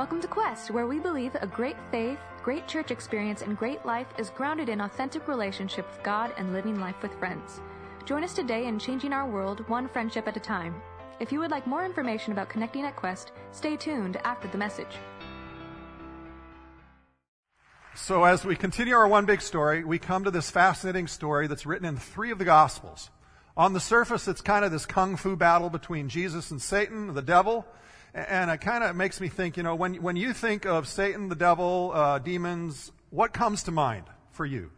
Welcome to Quest, where we believe a great faith, great church experience, and great life is grounded in authentic relationship with God and living life with friends. Join us today in changing our world one friendship at a time. If you would like more information about connecting at Quest, stay tuned after the message. So, as we continue our one big story, we come to this fascinating story that's written in three of the Gospels. On the surface, it's kind of this kung fu battle between Jesus and Satan, the devil. And it kind of makes me think, you know, when, when you think of Satan, the devil, uh, demons, what comes to mind for you?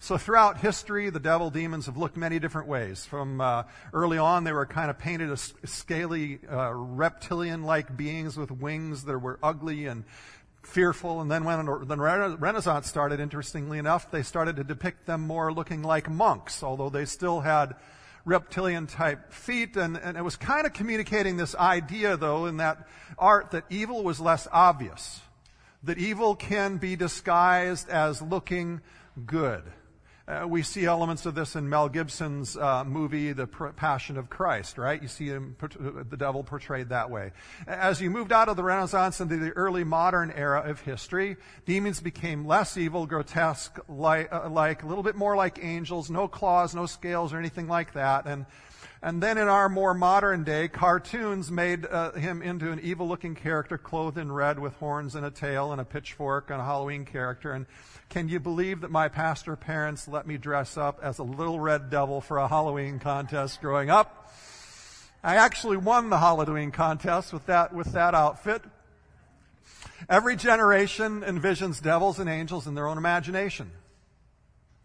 So throughout history, the devil, demons have looked many different ways. From uh, early on, they were kind of painted as scaly, uh, reptilian-like beings with wings that were ugly and fearful. And then when the Renaissance started, interestingly enough, they started to depict them more looking like monks, although they still had reptilian type feet. And, and it was kind of communicating this idea, though, in that art that evil was less obvious. That evil can be disguised as looking good. Uh, we see elements of this in Mel Gibson's uh, movie, The Passion of Christ, right? You see him, the devil portrayed that way. As you moved out of the Renaissance into the early modern era of history, demons became less evil, grotesque, like, uh, like a little bit more like angels, no claws, no scales, or anything like that. And and then in our more modern day, cartoons made uh, him into an evil looking character clothed in red with horns and a tail and a pitchfork and a Halloween character. And can you believe that my pastor parents let me dress up as a little red devil for a Halloween contest growing up? I actually won the Halloween contest with that, with that outfit. Every generation envisions devils and angels in their own imagination.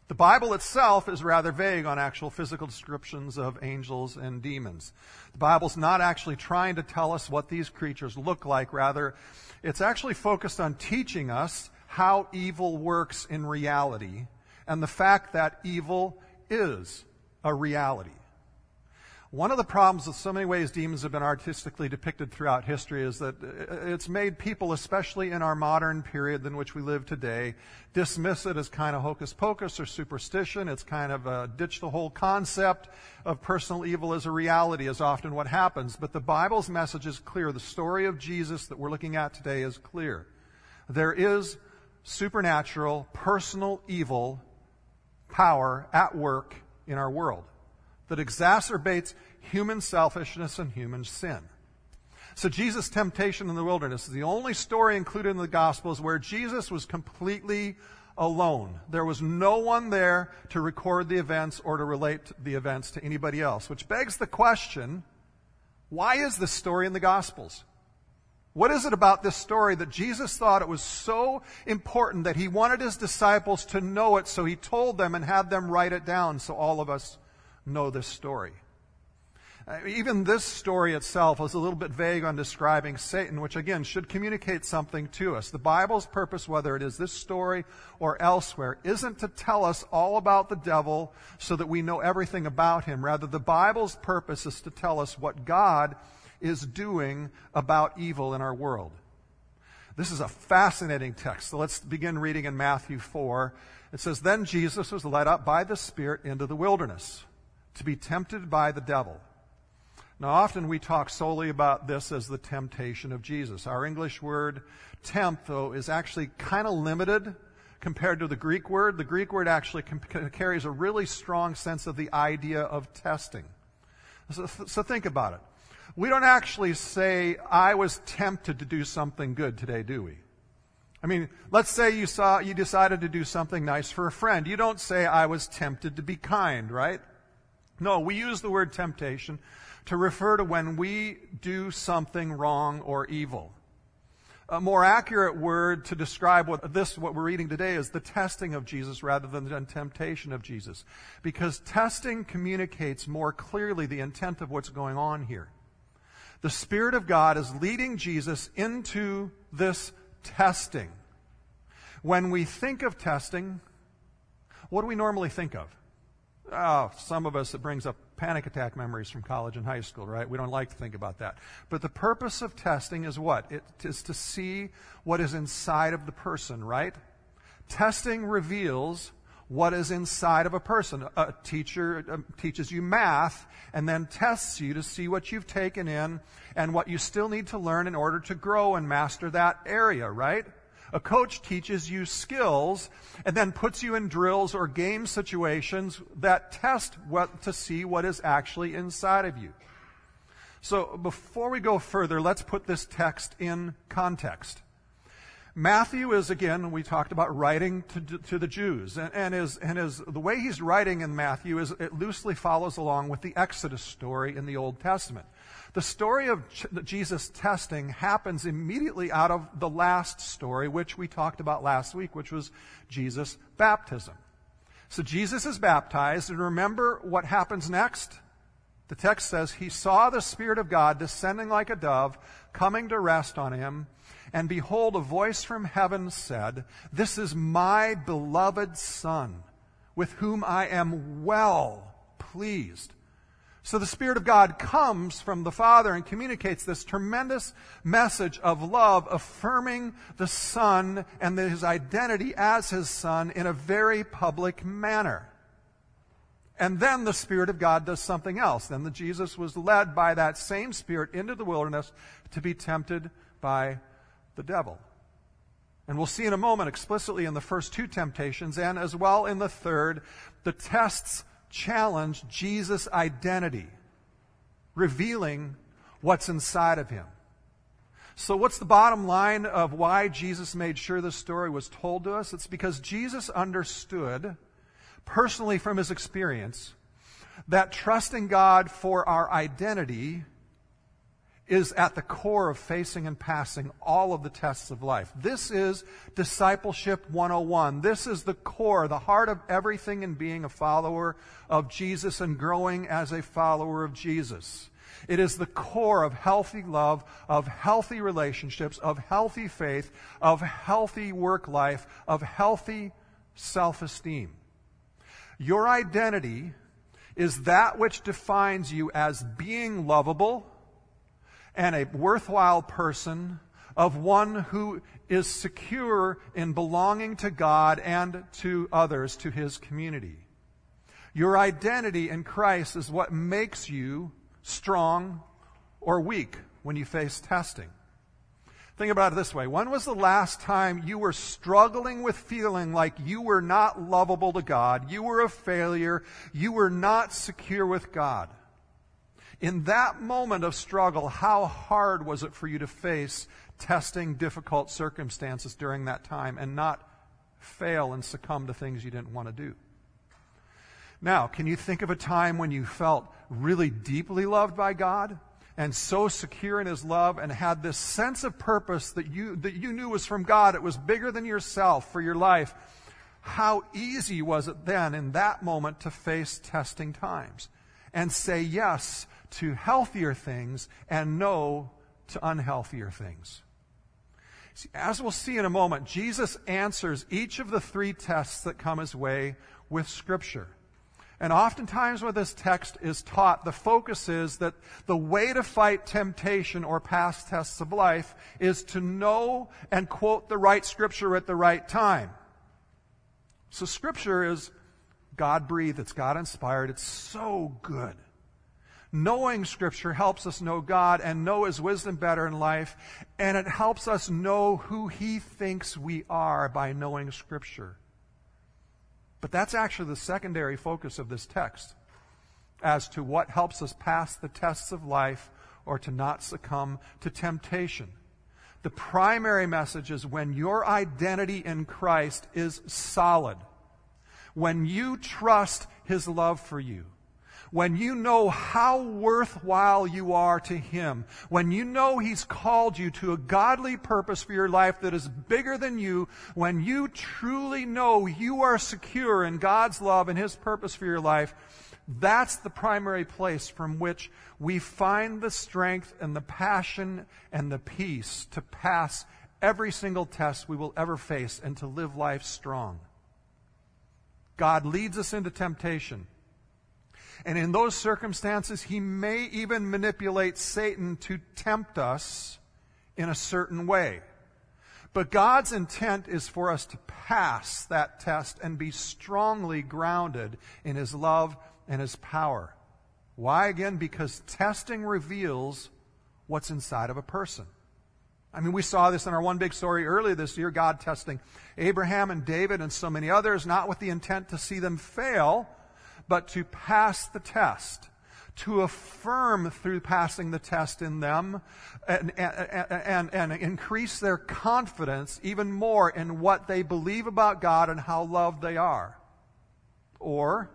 The Bible itself is rather vague on actual physical descriptions of angels and demons. The Bible's not actually trying to tell us what these creatures look like. Rather, it's actually focused on teaching us how evil works in reality and the fact that evil is a reality. One of the problems with so many ways demons have been artistically depicted throughout history is that it's made people, especially in our modern period in which we live today, dismiss it as kind of hocus pocus or superstition. It's kind of uh, ditch the whole concept of personal evil as a reality is often what happens. But the Bible's message is clear. The story of Jesus that we're looking at today is clear. There is supernatural, personal evil power at work in our world that exacerbates human selfishness and human sin. So Jesus' temptation in the wilderness is the only story included in the Gospels where Jesus was completely alone. There was no one there to record the events or to relate the events to anybody else, which begs the question, why is this story in the Gospels? What is it about this story that Jesus thought it was so important that he wanted his disciples to know it, so he told them and had them write it down so all of us know this story. Uh, even this story itself is a little bit vague on describing Satan, which again should communicate something to us. The Bible's purpose, whether it is this story or elsewhere, isn't to tell us all about the devil so that we know everything about him. Rather, the Bible's purpose is to tell us what God is doing about evil in our world. This is a fascinating text. So let's begin reading in Matthew 4. It says, Then Jesus was led up by the Spirit into the wilderness to be tempted by the devil. Now, often we talk solely about this as the temptation of Jesus. Our English word tempt, though, is actually kind of limited compared to the Greek word. The Greek word actually carries a really strong sense of the idea of testing. So, so think about it. We don't actually say, I was tempted to do something good today, do we? I mean, let's say you saw, you decided to do something nice for a friend. You don't say, I was tempted to be kind, right? No, we use the word temptation to refer to when we do something wrong or evil. A more accurate word to describe what this, what we're reading today, is the testing of Jesus rather than the temptation of Jesus. Because testing communicates more clearly the intent of what's going on here. The Spirit of God is leading Jesus into this testing. When we think of testing, what do we normally think of? Oh, some of us, it brings up panic attack memories from college and high school, right? We don't like to think about that. But the purpose of testing is what? It is to see what is inside of the person, right? Testing reveals what is inside of a person. A teacher um, teaches you math and then tests you to see what you've taken in and what you still need to learn in order to grow and master that area, right? A coach teaches you skills and then puts you in drills or game situations that test what to see what is actually inside of you. So before we go further, let's put this text in context. Matthew is again, we talked about writing to, to the Jews, and, and, is, and is, the way he's writing in Matthew is it loosely follows along with the Exodus story in the Old Testament. The story of Jesus testing happens immediately out of the last story, which we talked about last week, which was Jesus' baptism. So Jesus is baptized, and remember what happens next? The text says, He saw the Spirit of God descending like a dove, coming to rest on him. And behold, a voice from heaven said, This is my beloved Son, with whom I am well pleased. So the Spirit of God comes from the Father and communicates this tremendous message of love, affirming the Son and his identity as his Son in a very public manner. And then the Spirit of God does something else. Then the Jesus was led by that same Spirit into the wilderness to be tempted by the devil. And we'll see in a moment explicitly in the first two temptations and as well in the third, the tests challenge Jesus' identity, revealing what's inside of him. So, what's the bottom line of why Jesus made sure this story was told to us? It's because Jesus understood, personally from his experience, that trusting God for our identity is at the core of facing and passing all of the tests of life. This is discipleship 101. This is the core, the heart of everything in being a follower of Jesus and growing as a follower of Jesus. It is the core of healthy love, of healthy relationships, of healthy faith, of healthy work life, of healthy self esteem. Your identity is that which defines you as being lovable and a worthwhile person, of one who is secure in belonging to God and to others, to his community. Your identity in Christ is what makes you strong or weak when you face testing. Think about it this way. When was the last time you were struggling with feeling like you were not lovable to God? You were a failure. You were not secure with God in that moment of struggle, how hard was it for you to face testing, difficult circumstances during that time and not fail and succumb to things you didn't want to do? Now, can you think of a time when you felt really deeply loved by God and so secure in His love and had this sense of purpose that you, that you knew was from God? It was bigger than yourself for your life. How easy was it then in that moment to face testing times and say yes to healthier things and no to unhealthier things. As we'll see in a moment, Jesus answers each of the three tests that come his way with Scripture. And oftentimes when this text is taught, the focus is that the way to fight temptation or past tests of life is to know and quote the right Scripture at the right time. So Scripture is God breathed, it's God inspired, it's so good. Knowing Scripture helps us know God and know His wisdom better in life, and it helps us know who He thinks we are by knowing Scripture. But that's actually the secondary focus of this text as to what helps us pass the tests of life or to not succumb to temptation. The primary message is when your identity in Christ is solid, when you trust His love for you, when you know how worthwhile you are to Him, when you know He's called you to a godly purpose for your life that is bigger than you, when you truly know you are secure in God's love and His purpose for your life, that's the primary place from which we find the strength and the passion and the peace to pass every single test we will ever face and to live life strong. God leads us into temptation. And in those circumstances, he may even manipulate Satan to tempt us in a certain way. But God's intent is for us to pass that test and be strongly grounded in His love and His power. Why again? Because testing reveals what's inside of a person. I mean, we saw this in our one big story earlier this year, God testing Abraham and David and so many others, not with the intent to see them fail, but to pass the test to affirm through passing the test in them and, and, and, and, increase their confidence even more in what they believe about God and how loved they are. Or,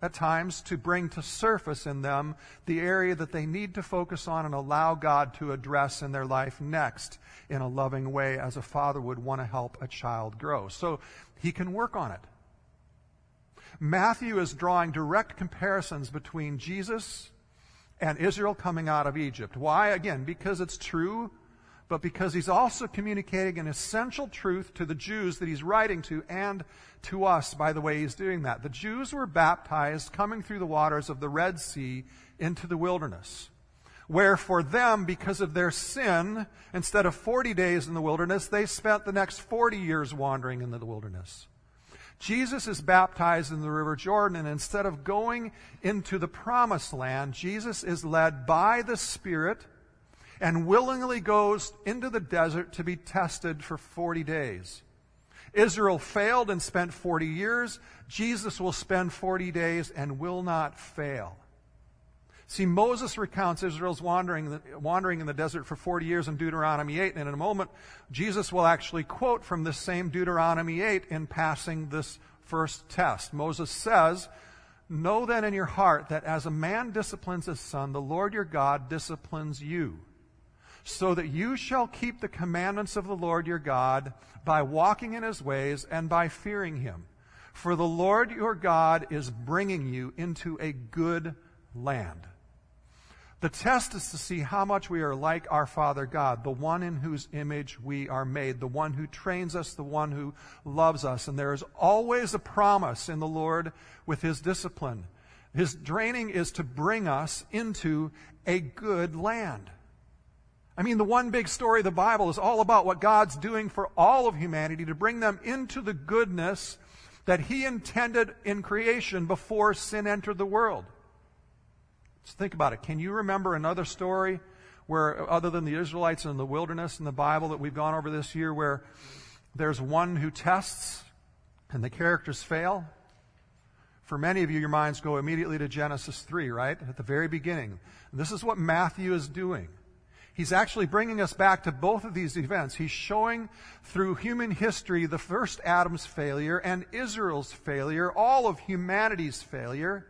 at times, to bring to surface in them the area that they need to focus on and allow God to address in their life next in a loving way as a father would want to help a child grow. So, he can work on it. Matthew is drawing direct comparisons between Jesus and Israel coming out of Egypt. Why? Again, because it's true, but because he's also communicating an essential truth to the Jews that he's writing to and to us by the way he's doing that. The Jews were baptized coming through the waters of the Red Sea into the wilderness. Where for them, because of their sin, instead of 40 days in the wilderness, they spent the next 40 years wandering in the wilderness. Jesus is baptized in the River Jordan, and instead of going into the promised land, Jesus is led by the Spirit and willingly goes into the desert to be tested for 40 days. Israel failed and spent 40 years. Jesus will spend 40 days and will not fail. See, Moses recounts Israel's wandering, wandering in the desert for 40 years in Deuteronomy 8, and in a moment, Jesus will actually quote from this same Deuteronomy 8 in passing this first test. Moses says, Know then in your heart that as a man disciplines his son, the Lord your God disciplines you, so that you shall keep the commandments of the Lord your God by walking in his ways and by fearing him. For the Lord your God is bringing you into a good land the test is to see how much we are like our Father God, the one in whose image we are made, the one who trains us, the one who loves us. And there is always a promise in the Lord with his discipline. His draining is to bring us into a good land. I mean, the one big story of the Bible is all about what God's doing for all of humanity to bring them into the goodness that He intended in creation before sin entered the world. Think about it. Can you remember another story where, other than the Israelites in the wilderness in the Bible that we've gone over this year, where there's one who tests and the characters fail? For many of you, your minds go immediately to Genesis 3, right? At the very beginning. And this is what Matthew is doing. He's actually bringing us back to both of these events. He's showing through human history the first Adam's failure and Israel's failure, all of humanity's failure.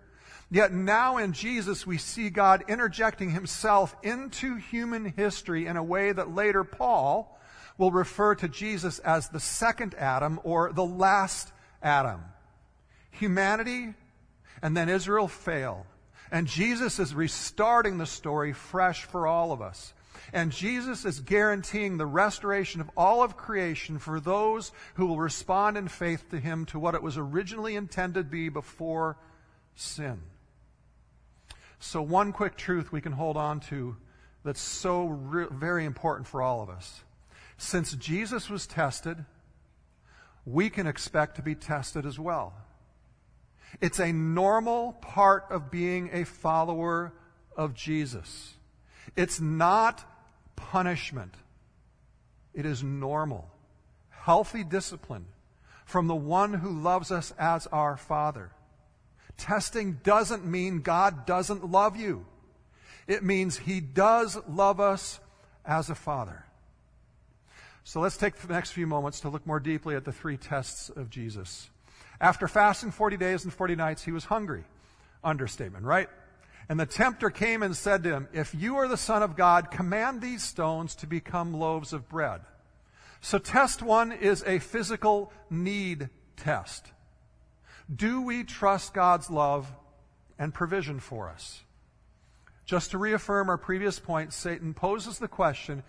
Yet now in Jesus, we see God interjecting himself into human history in a way that later Paul will refer to Jesus as the second Adam or the last Adam. Humanity and then Israel fail. And Jesus is restarting the story fresh for all of us. And Jesus is guaranteeing the restoration of all of creation for those who will respond in faith to Him to what it was originally intended to be before sin. So, one quick truth we can hold on to that's so re- very important for all of us. Since Jesus was tested, we can expect to be tested as well. It's a normal part of being a follower of Jesus. It's not punishment. It is normal, healthy discipline from the one who loves us as our Father. Testing doesn't mean God doesn't love you. It means He does love us as a Father. So let's take the next few moments to look more deeply at the three tests of Jesus. After fasting 40 days and 40 nights, he was hungry. Understatement, right? And the tempter came and said to him, If you are the Son of God, command these stones to become loaves of bread. So test one is a physical need test. Do we trust God's love and provision for us? Just to reaffirm our previous point, Satan poses the question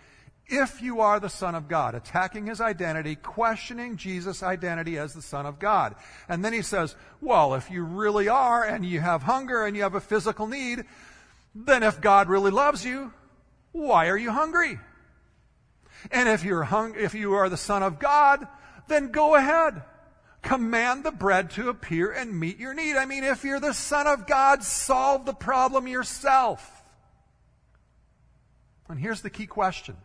if you are the Son of God, attacking his identity, questioning Jesus' identity as the Son of God. And then he says, well, if you really are and you have hunger and you have a physical need, then if God really loves you, why are you hungry? And if you're hung, if you are the son of God, then go ahead. Command the bread to appear and meet your need. I mean, if you're the son of God, solve the problem yourself. And here's the key question.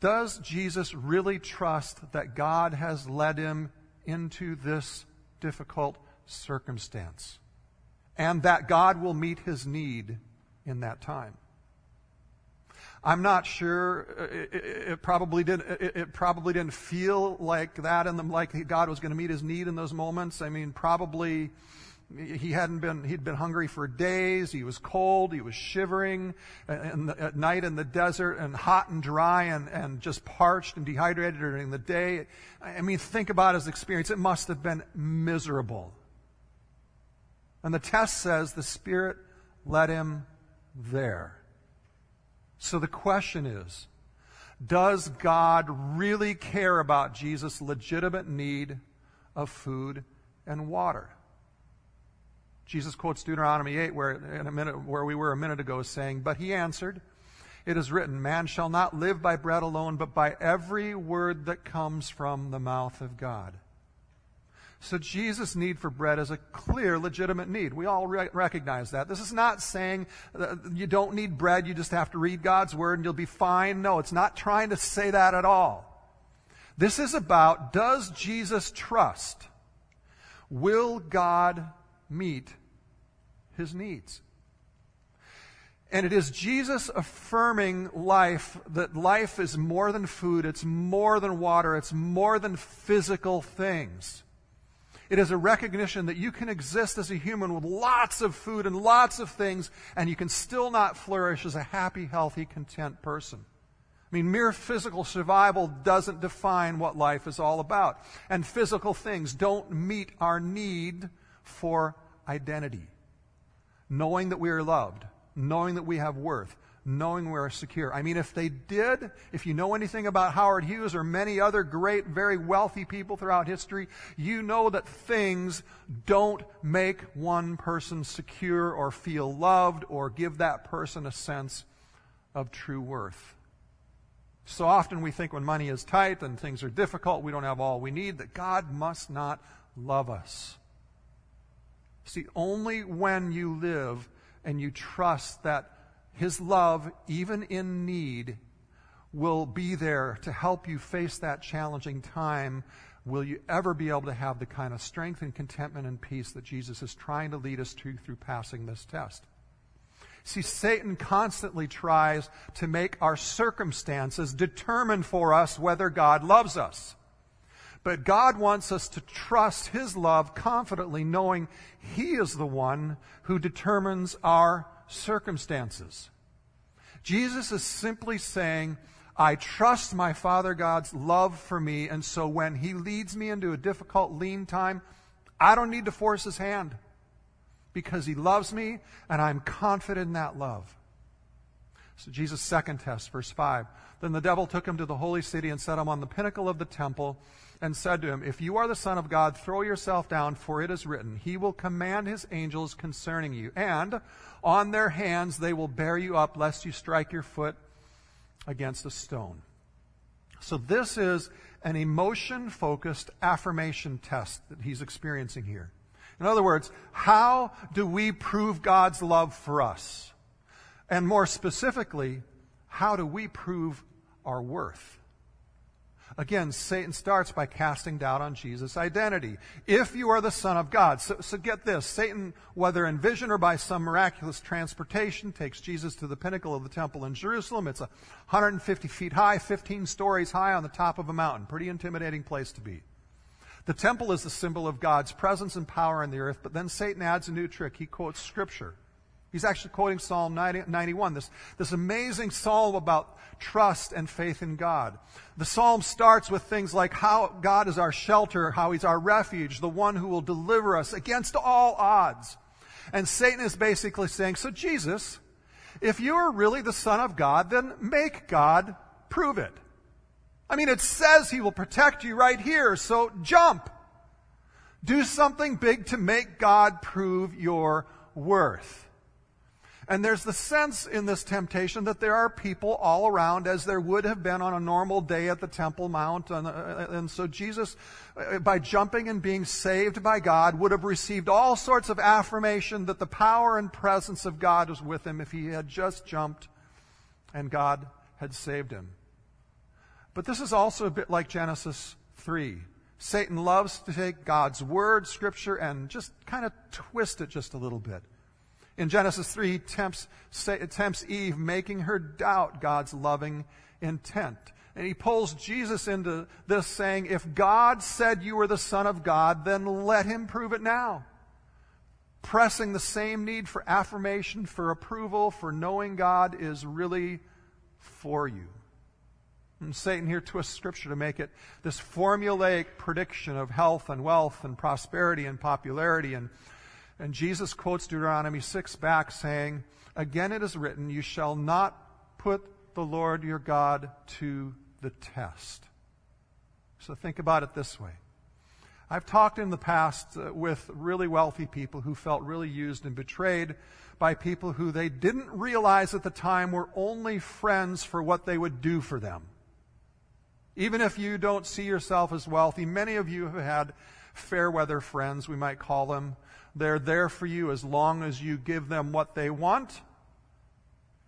Does Jesus really trust that God has led him into this difficult circumstance? And that God will meet his need in that time? I'm not sure. Uh, it, it, it probably did. It, it, probably didn't feel like that, and like God was going to meet his need in those moments. I mean, probably he hadn't been. He'd been hungry for days. He was cold. He was shivering the, at night in the desert, and hot and dry, and and just parched and dehydrated during the day. I mean, think about his experience. It must have been miserable. And the test says the Spirit led him there. So the question is Does God really care about Jesus' legitimate need of food and water? Jesus quotes Deuteronomy 8, where, in a minute, where we were a minute ago, saying, But he answered, It is written, Man shall not live by bread alone, but by every word that comes from the mouth of God. So Jesus' need for bread is a clear, legitimate need. We all re- recognize that. This is not saying you don't need bread, you just have to read God's word and you'll be fine. No, it's not trying to say that at all. This is about does Jesus trust? Will God meet his needs? And it is Jesus affirming life that life is more than food, it's more than water, it's more than physical things. It is a recognition that you can exist as a human with lots of food and lots of things, and you can still not flourish as a happy, healthy, content person. I mean, mere physical survival doesn't define what life is all about. And physical things don't meet our need for identity. Knowing that we are loved, knowing that we have worth, knowing we're secure. I mean, if they did, if you know anything about Howard Hughes or many other great, very wealthy people throughout history, you know that things don't make one person secure or feel loved or give that person a sense of true worth. So often we think when money is tight and things are difficult, we don't have all we need, that God must not love us. See, only when you live and you trust that his love, even in need, will be there to help you face that challenging time. Will you ever be able to have the kind of strength and contentment and peace that Jesus is trying to lead us to through passing this test? See, Satan constantly tries to make our circumstances determine for us whether God loves us. But God wants us to trust His love confidently, knowing He is the one who determines our circumstances. Jesus is simply saying, I trust my Father God's love for me, and so when He leads me into a difficult, lean time, I don't need to force His hand because He loves me, and I'm confident in that love. So, Jesus' second test, verse 5. Then the devil took him to the holy city and set him on the pinnacle of the temple and said to him, If you are the Son of God, throw yourself down, for it is written, He will command His angels concerning you, and on their hands they will bear you up, lest you strike your foot against a stone. So this is an emotion focused affirmation test that he's experiencing here. In other words, how do we prove God's love for us? And more specifically, how do we prove our worth? Again, Satan starts by casting doubt on Jesus' identity. If you are the Son of God. So, so, get this. Satan, whether in vision or by some miraculous transportation, takes Jesus to the pinnacle of the temple in Jerusalem. It's 150 feet high, 15 stories high on the top of a mountain. Pretty intimidating place to be. The temple is the symbol of God's presence and power in the earth, but then Satan adds a new trick. He quotes Scripture. He's actually quoting Psalm 90, 91, this, this amazing psalm about trust and faith in God. The psalm starts with things like how God is our shelter, how he's our refuge, the one who will deliver us against all odds. And Satan is basically saying, so Jesus, if you are really the Son of God, then make God prove it. I mean, it says he will protect you right here, so jump. Do something big to make God prove your worth. And there's the sense in this temptation that there are people all around as there would have been on a normal day at the Temple Mount. And, uh, and, so Jesus, uh, by jumping and being saved by God, would have received all sorts of affirmation that the power and presence of God was with him if he had just jumped and God had saved him. But this is also a bit like Genesis 3. Satan loves to take God's word, scripture, and just kind of twist it just a little bit. In Genesis 3, he tempts, tempts Eve, making her doubt God's loving intent. And he pulls Jesus into this saying, if God said you were the Son of God, then let him prove it now. Pressing the same need for affirmation, for approval, for knowing God is really for you. And Satan here twists scripture to make it this formulaic prediction of health and wealth and prosperity and popularity and and Jesus quotes Deuteronomy 6 back saying, Again it is written, You shall not put the Lord your God to the test. So think about it this way. I've talked in the past uh, with really wealthy people who felt really used and betrayed by people who they didn't realize at the time were only friends for what they would do for them. Even if you don't see yourself as wealthy, many of you have had fair weather friends, we might call them, they're there for you as long as you give them what they want.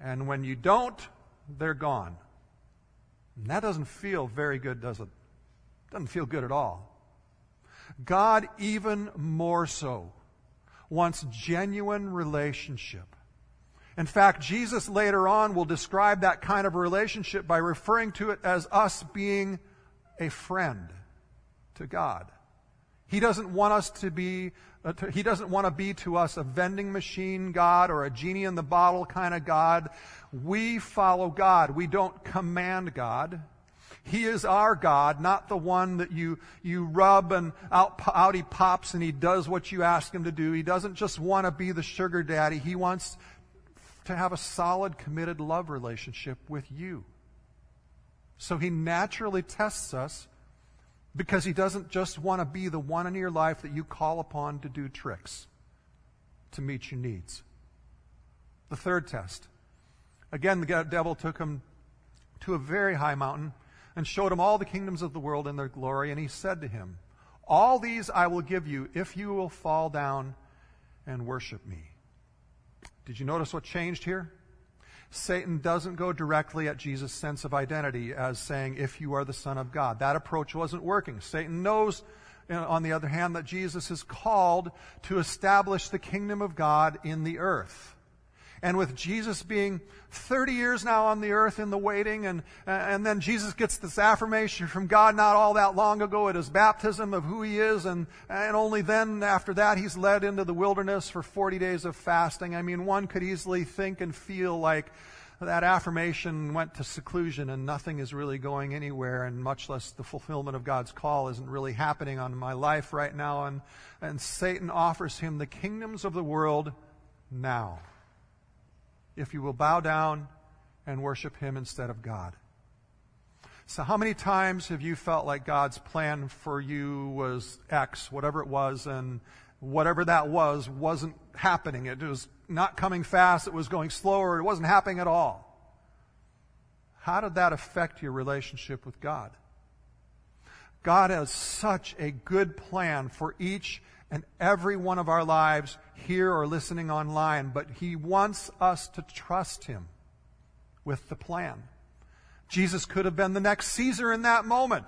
And when you don't, they're gone. And that doesn't feel very good, does it? Doesn't feel good at all. God, even more so, wants genuine relationship. In fact, Jesus later on will describe that kind of relationship by referring to it as us being a friend to God. He doesn't want us to be uh, he doesn't want to be to us a vending machine God or a genie in the bottle kind of God. We follow God. We don't command God. He is our God, not the one that you, you rub and out, out he pops and he does what you ask him to do. He doesn't just want to be the sugar daddy. He wants to have a solid, committed love relationship with you. So he naturally tests us because he doesn't just want to be the one in your life that you call upon to do tricks to meet your needs. The third test. Again, the devil took him to a very high mountain and showed him all the kingdoms of the world and their glory, and he said to him, All these I will give you if you will fall down and worship me. Did you notice what changed here? Satan doesn't go directly at Jesus' sense of identity as saying, if you are the Son of God. That approach wasn't working. Satan knows, on the other hand, that Jesus is called to establish the kingdom of God in the earth. And with Jesus being 30 years now on the earth in the waiting, and, and then Jesus gets this affirmation from God not all that long ago at his baptism of who he is, and, and only then after that he's led into the wilderness for 40 days of fasting. I mean, one could easily think and feel like that affirmation went to seclusion and nothing is really going anywhere, and much less the fulfillment of God's call isn't really happening on my life right now. And, and Satan offers him the kingdoms of the world now if you will bow down and worship Him instead of God. So, how many times have you felt like God's plan for you was X, whatever it was, and whatever that was wasn't happening? It was not coming fast, it was going slower, it wasn't happening at all. How did that affect your relationship with God? God has such a good plan for each and every one of our lives here or listening online, but He wants us to trust Him with the plan. Jesus could have been the next Caesar in that moment.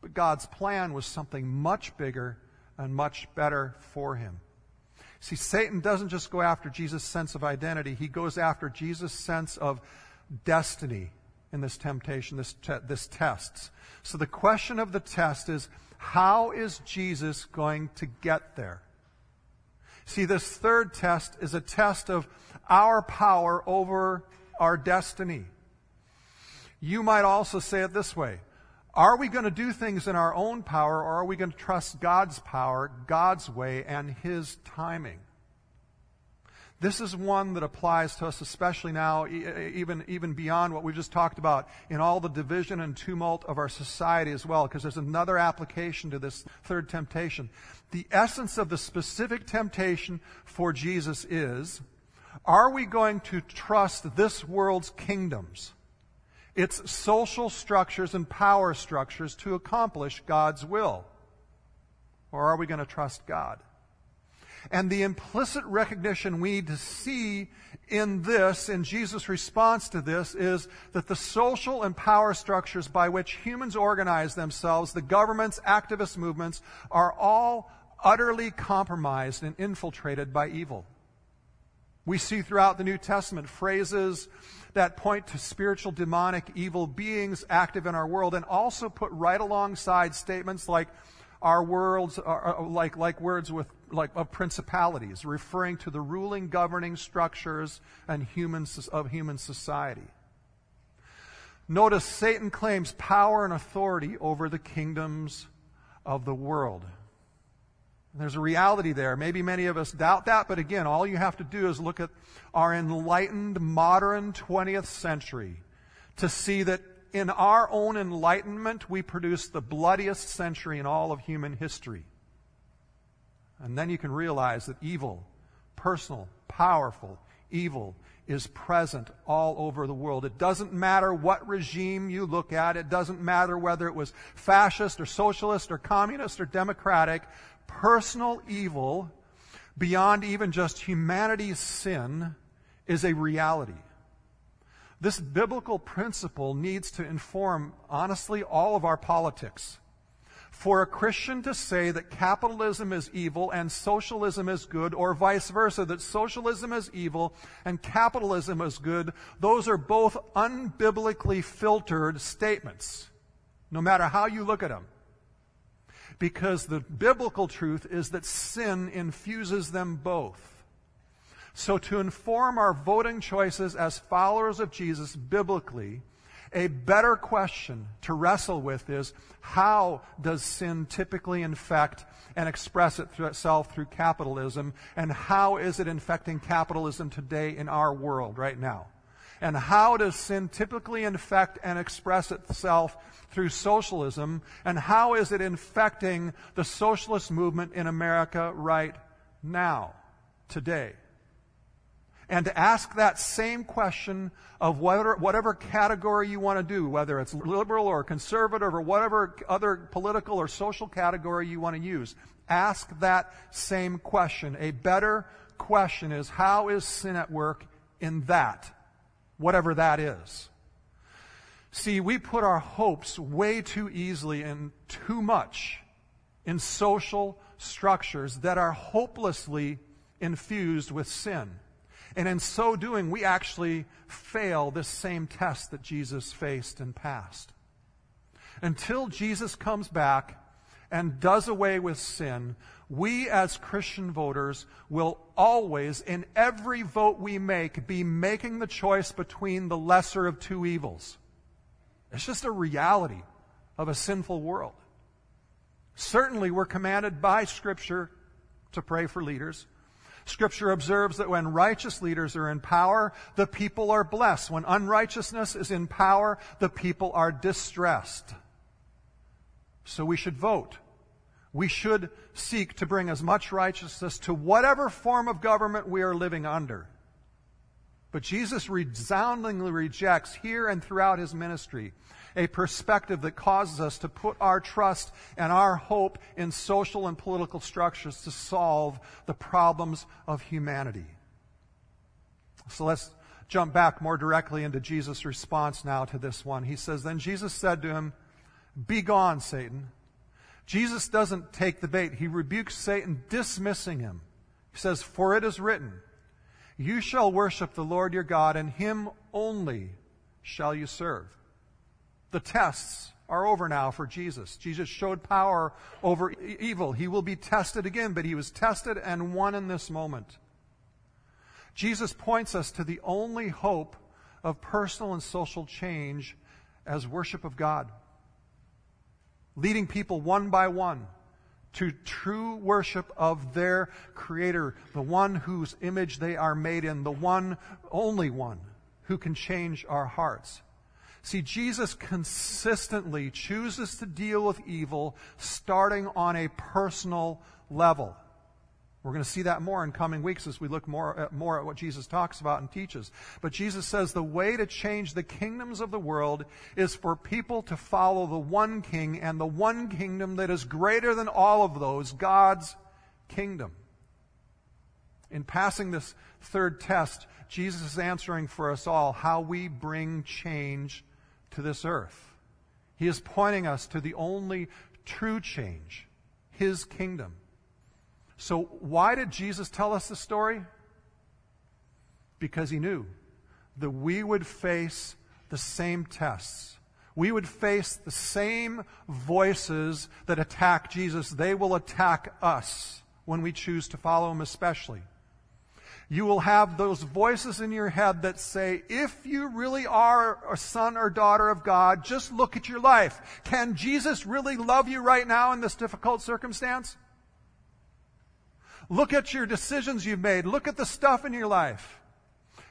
But God's plan was something much bigger and much better for him. See, Satan doesn't just go after Jesus' sense of identity, he goes after Jesus' sense of destiny in this temptation, this, te- this test. So the question of the test is how is Jesus going to get there? See, this third test is a test of our power over our destiny. You might also say it this way Are we going to do things in our own power, or are we going to trust God's power, God's way, and His timing? This is one that applies to us, especially now, even, even beyond what we just talked about, in all the division and tumult of our society as well, because there's another application to this third temptation. The essence of the specific temptation for Jesus is Are we going to trust this world's kingdoms, its social structures and power structures to accomplish God's will? Or are we going to trust God? And the implicit recognition we need to see in this, in Jesus' response to this, is that the social and power structures by which humans organize themselves, the governments, activist movements, are all utterly compromised and infiltrated by evil. We see throughout the New Testament phrases that point to spiritual demonic evil beings active in our world and also put right alongside statements like our worlds are uh, like, like words with like of principalities, referring to the ruling governing structures and humans of human society. Notice Satan claims power and authority over the kingdoms of the world. There's a reality there. Maybe many of us doubt that, but again, all you have to do is look at our enlightened modern 20th century to see that in our own enlightenment, we produce the bloodiest century in all of human history. And then you can realize that evil, personal, powerful evil, is present all over the world. It doesn't matter what regime you look at. It doesn't matter whether it was fascist or socialist or communist or democratic personal evil beyond even just humanity's sin is a reality. This biblical principle needs to inform, honestly, all of our politics. For a Christian to say that capitalism is evil and socialism is good, or vice versa, that socialism is evil and capitalism is good, those are both unbiblically filtered statements, no matter how you look at them because the biblical truth is that sin infuses them both. So, to inform our voting choices as followers of Jesus biblically, a better question to wrestle with is how does sin typically infect and express itself through capitalism, and how is it infecting capitalism today in our world right now? And how does sin typically infect and express itself through socialism? And how is it infecting the socialist movement in America right now, today? And to ask that same question of whatever, whatever category you want to do, whether it's liberal or conservative or whatever other political or social category you want to use, ask that same question. A better question is how is sin at work in that? whatever that is. See, we put our hopes way too easily and too much in social structures that are hopelessly infused with sin. And in so doing, we actually fail this same test that Jesus faced and passed. Until Jesus comes back and does away with sin, we as Christian voters will always, in every vote we make, be making the choice between the lesser of two evils. It's just a reality of a sinful world. Certainly, we're commanded by Scripture to pray for leaders. Scripture observes that when righteous leaders are in power, the people are blessed. When unrighteousness is in power, the people are distressed. So we should vote we should seek to bring as much righteousness to whatever form of government we are living under. But Jesus resoundingly rejects here and throughout his ministry a perspective that causes us to put our trust and our hope in social and political structures to solve the problems of humanity. So let's jump back more directly into Jesus' response now to this one. He says, Then Jesus said to him, Be gone, Satan. Jesus doesn't take the bait. He rebukes Satan, dismissing him. He says, For it is written, You shall worship the Lord your God, and him only shall you serve. The tests are over now for Jesus. Jesus showed power over evil. He will be tested again, but he was tested and won in this moment. Jesus points us to the only hope of personal and social change as worship of God leading people one by one to true worship of their Creator, the one whose image they are made in, the one, only one, who can change our hearts. See, Jesus consistently chooses to deal with evil starting on a personal level. We're going to see that more in coming weeks as we look more at, more at what Jesus talks about and teaches. But Jesus says the way to change the kingdoms of the world is for people to follow the one king and the one kingdom that is greater than all of those, God's kingdom. In passing this third test, Jesus is answering for us all how we bring change to this earth. He is pointing us to the only true change, His kingdom. So, why did Jesus tell us the story? Because He knew that we would face the same tests. We would face the same voices that attack Jesus. They will attack us when we choose to follow Him, especially you will have those voices in your head that say, if you really are a son or daughter of God, just look at your life. Can Jesus really love you right now in this difficult circumstance? Look at your decisions you've made. Look at the stuff in your life.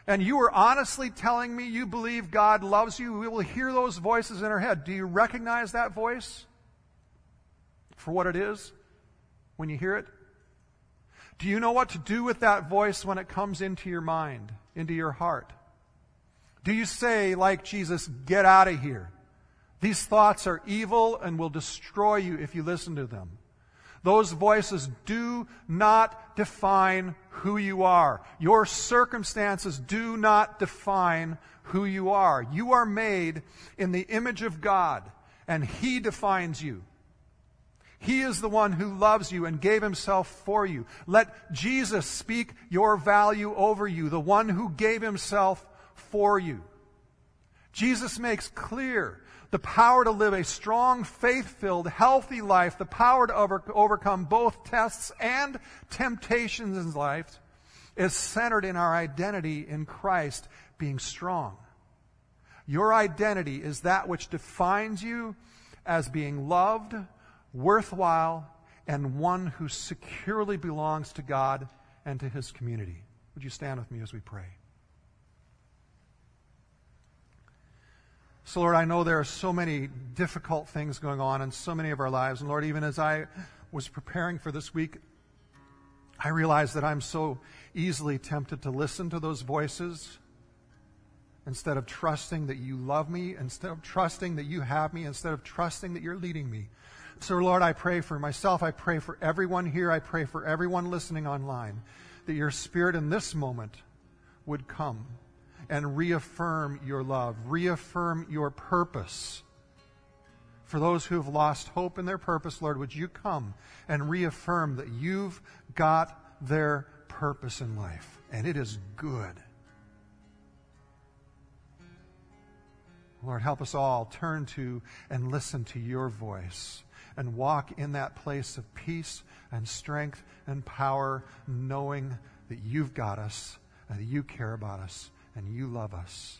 And you are honestly telling me you believe God loves you. We will hear those voices in our head. Do you recognize that voice for what it is when you hear it? Do you know what to do with that voice when it comes into your mind, into your heart? Do you say, like Jesus, get out of here? These thoughts are evil and will destroy you if you listen to them. Those voices do not define who you are. Your circumstances do not define who you are. You are made in the image of God, and He defines you. He is the one who loves you and gave himself for you. Let Jesus speak your value over you, the one who gave himself for you. Jesus makes clear the power to live a strong, faith filled, healthy life, the power to over, overcome both tests and temptations in life is centered in our identity in Christ being strong. Your identity is that which defines you as being loved, worthwhile, and one who securely belongs to God and to his community. Would you stand with me as we pray? So, Lord, I know there are so many difficult things going on in so many of our lives. And, Lord, even as I was preparing for this week, I realized that I'm so easily tempted to listen to those voices instead of trusting that you love me, instead of trusting that you have me, instead of trusting that you're leading me. So, Lord, I pray for myself. I pray for everyone here. I pray for everyone listening online that your Spirit in this moment would come and reaffirm your love, reaffirm your purpose. For those who have lost hope in their purpose, Lord, would you come and reaffirm that you've got their purpose in life, and it is good. Lord, help us all turn to and listen to your voice and walk in that place of peace and strength and power, knowing that you've got us and that you care about us and you love us.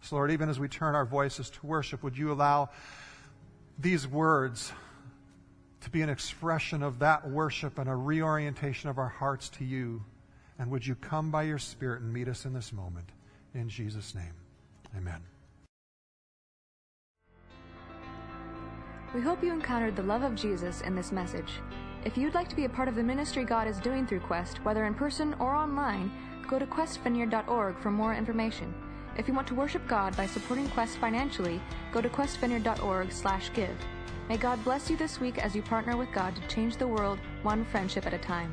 So, Lord, even as we turn our voices to worship, would you allow these words to be an expression of that worship and a reorientation of our hearts to you? And would you come by your Spirit and meet us in this moment? In Jesus' name, amen. We hope you encountered the love of Jesus in this message. If you'd like to be a part of the ministry God is doing through Quest, whether in person or online, go to questvineyard.org for more information. If you want to worship God by supporting Quest financially, go to questvineyard.org/give. May God bless you this week as you partner with God to change the world one friendship at a time.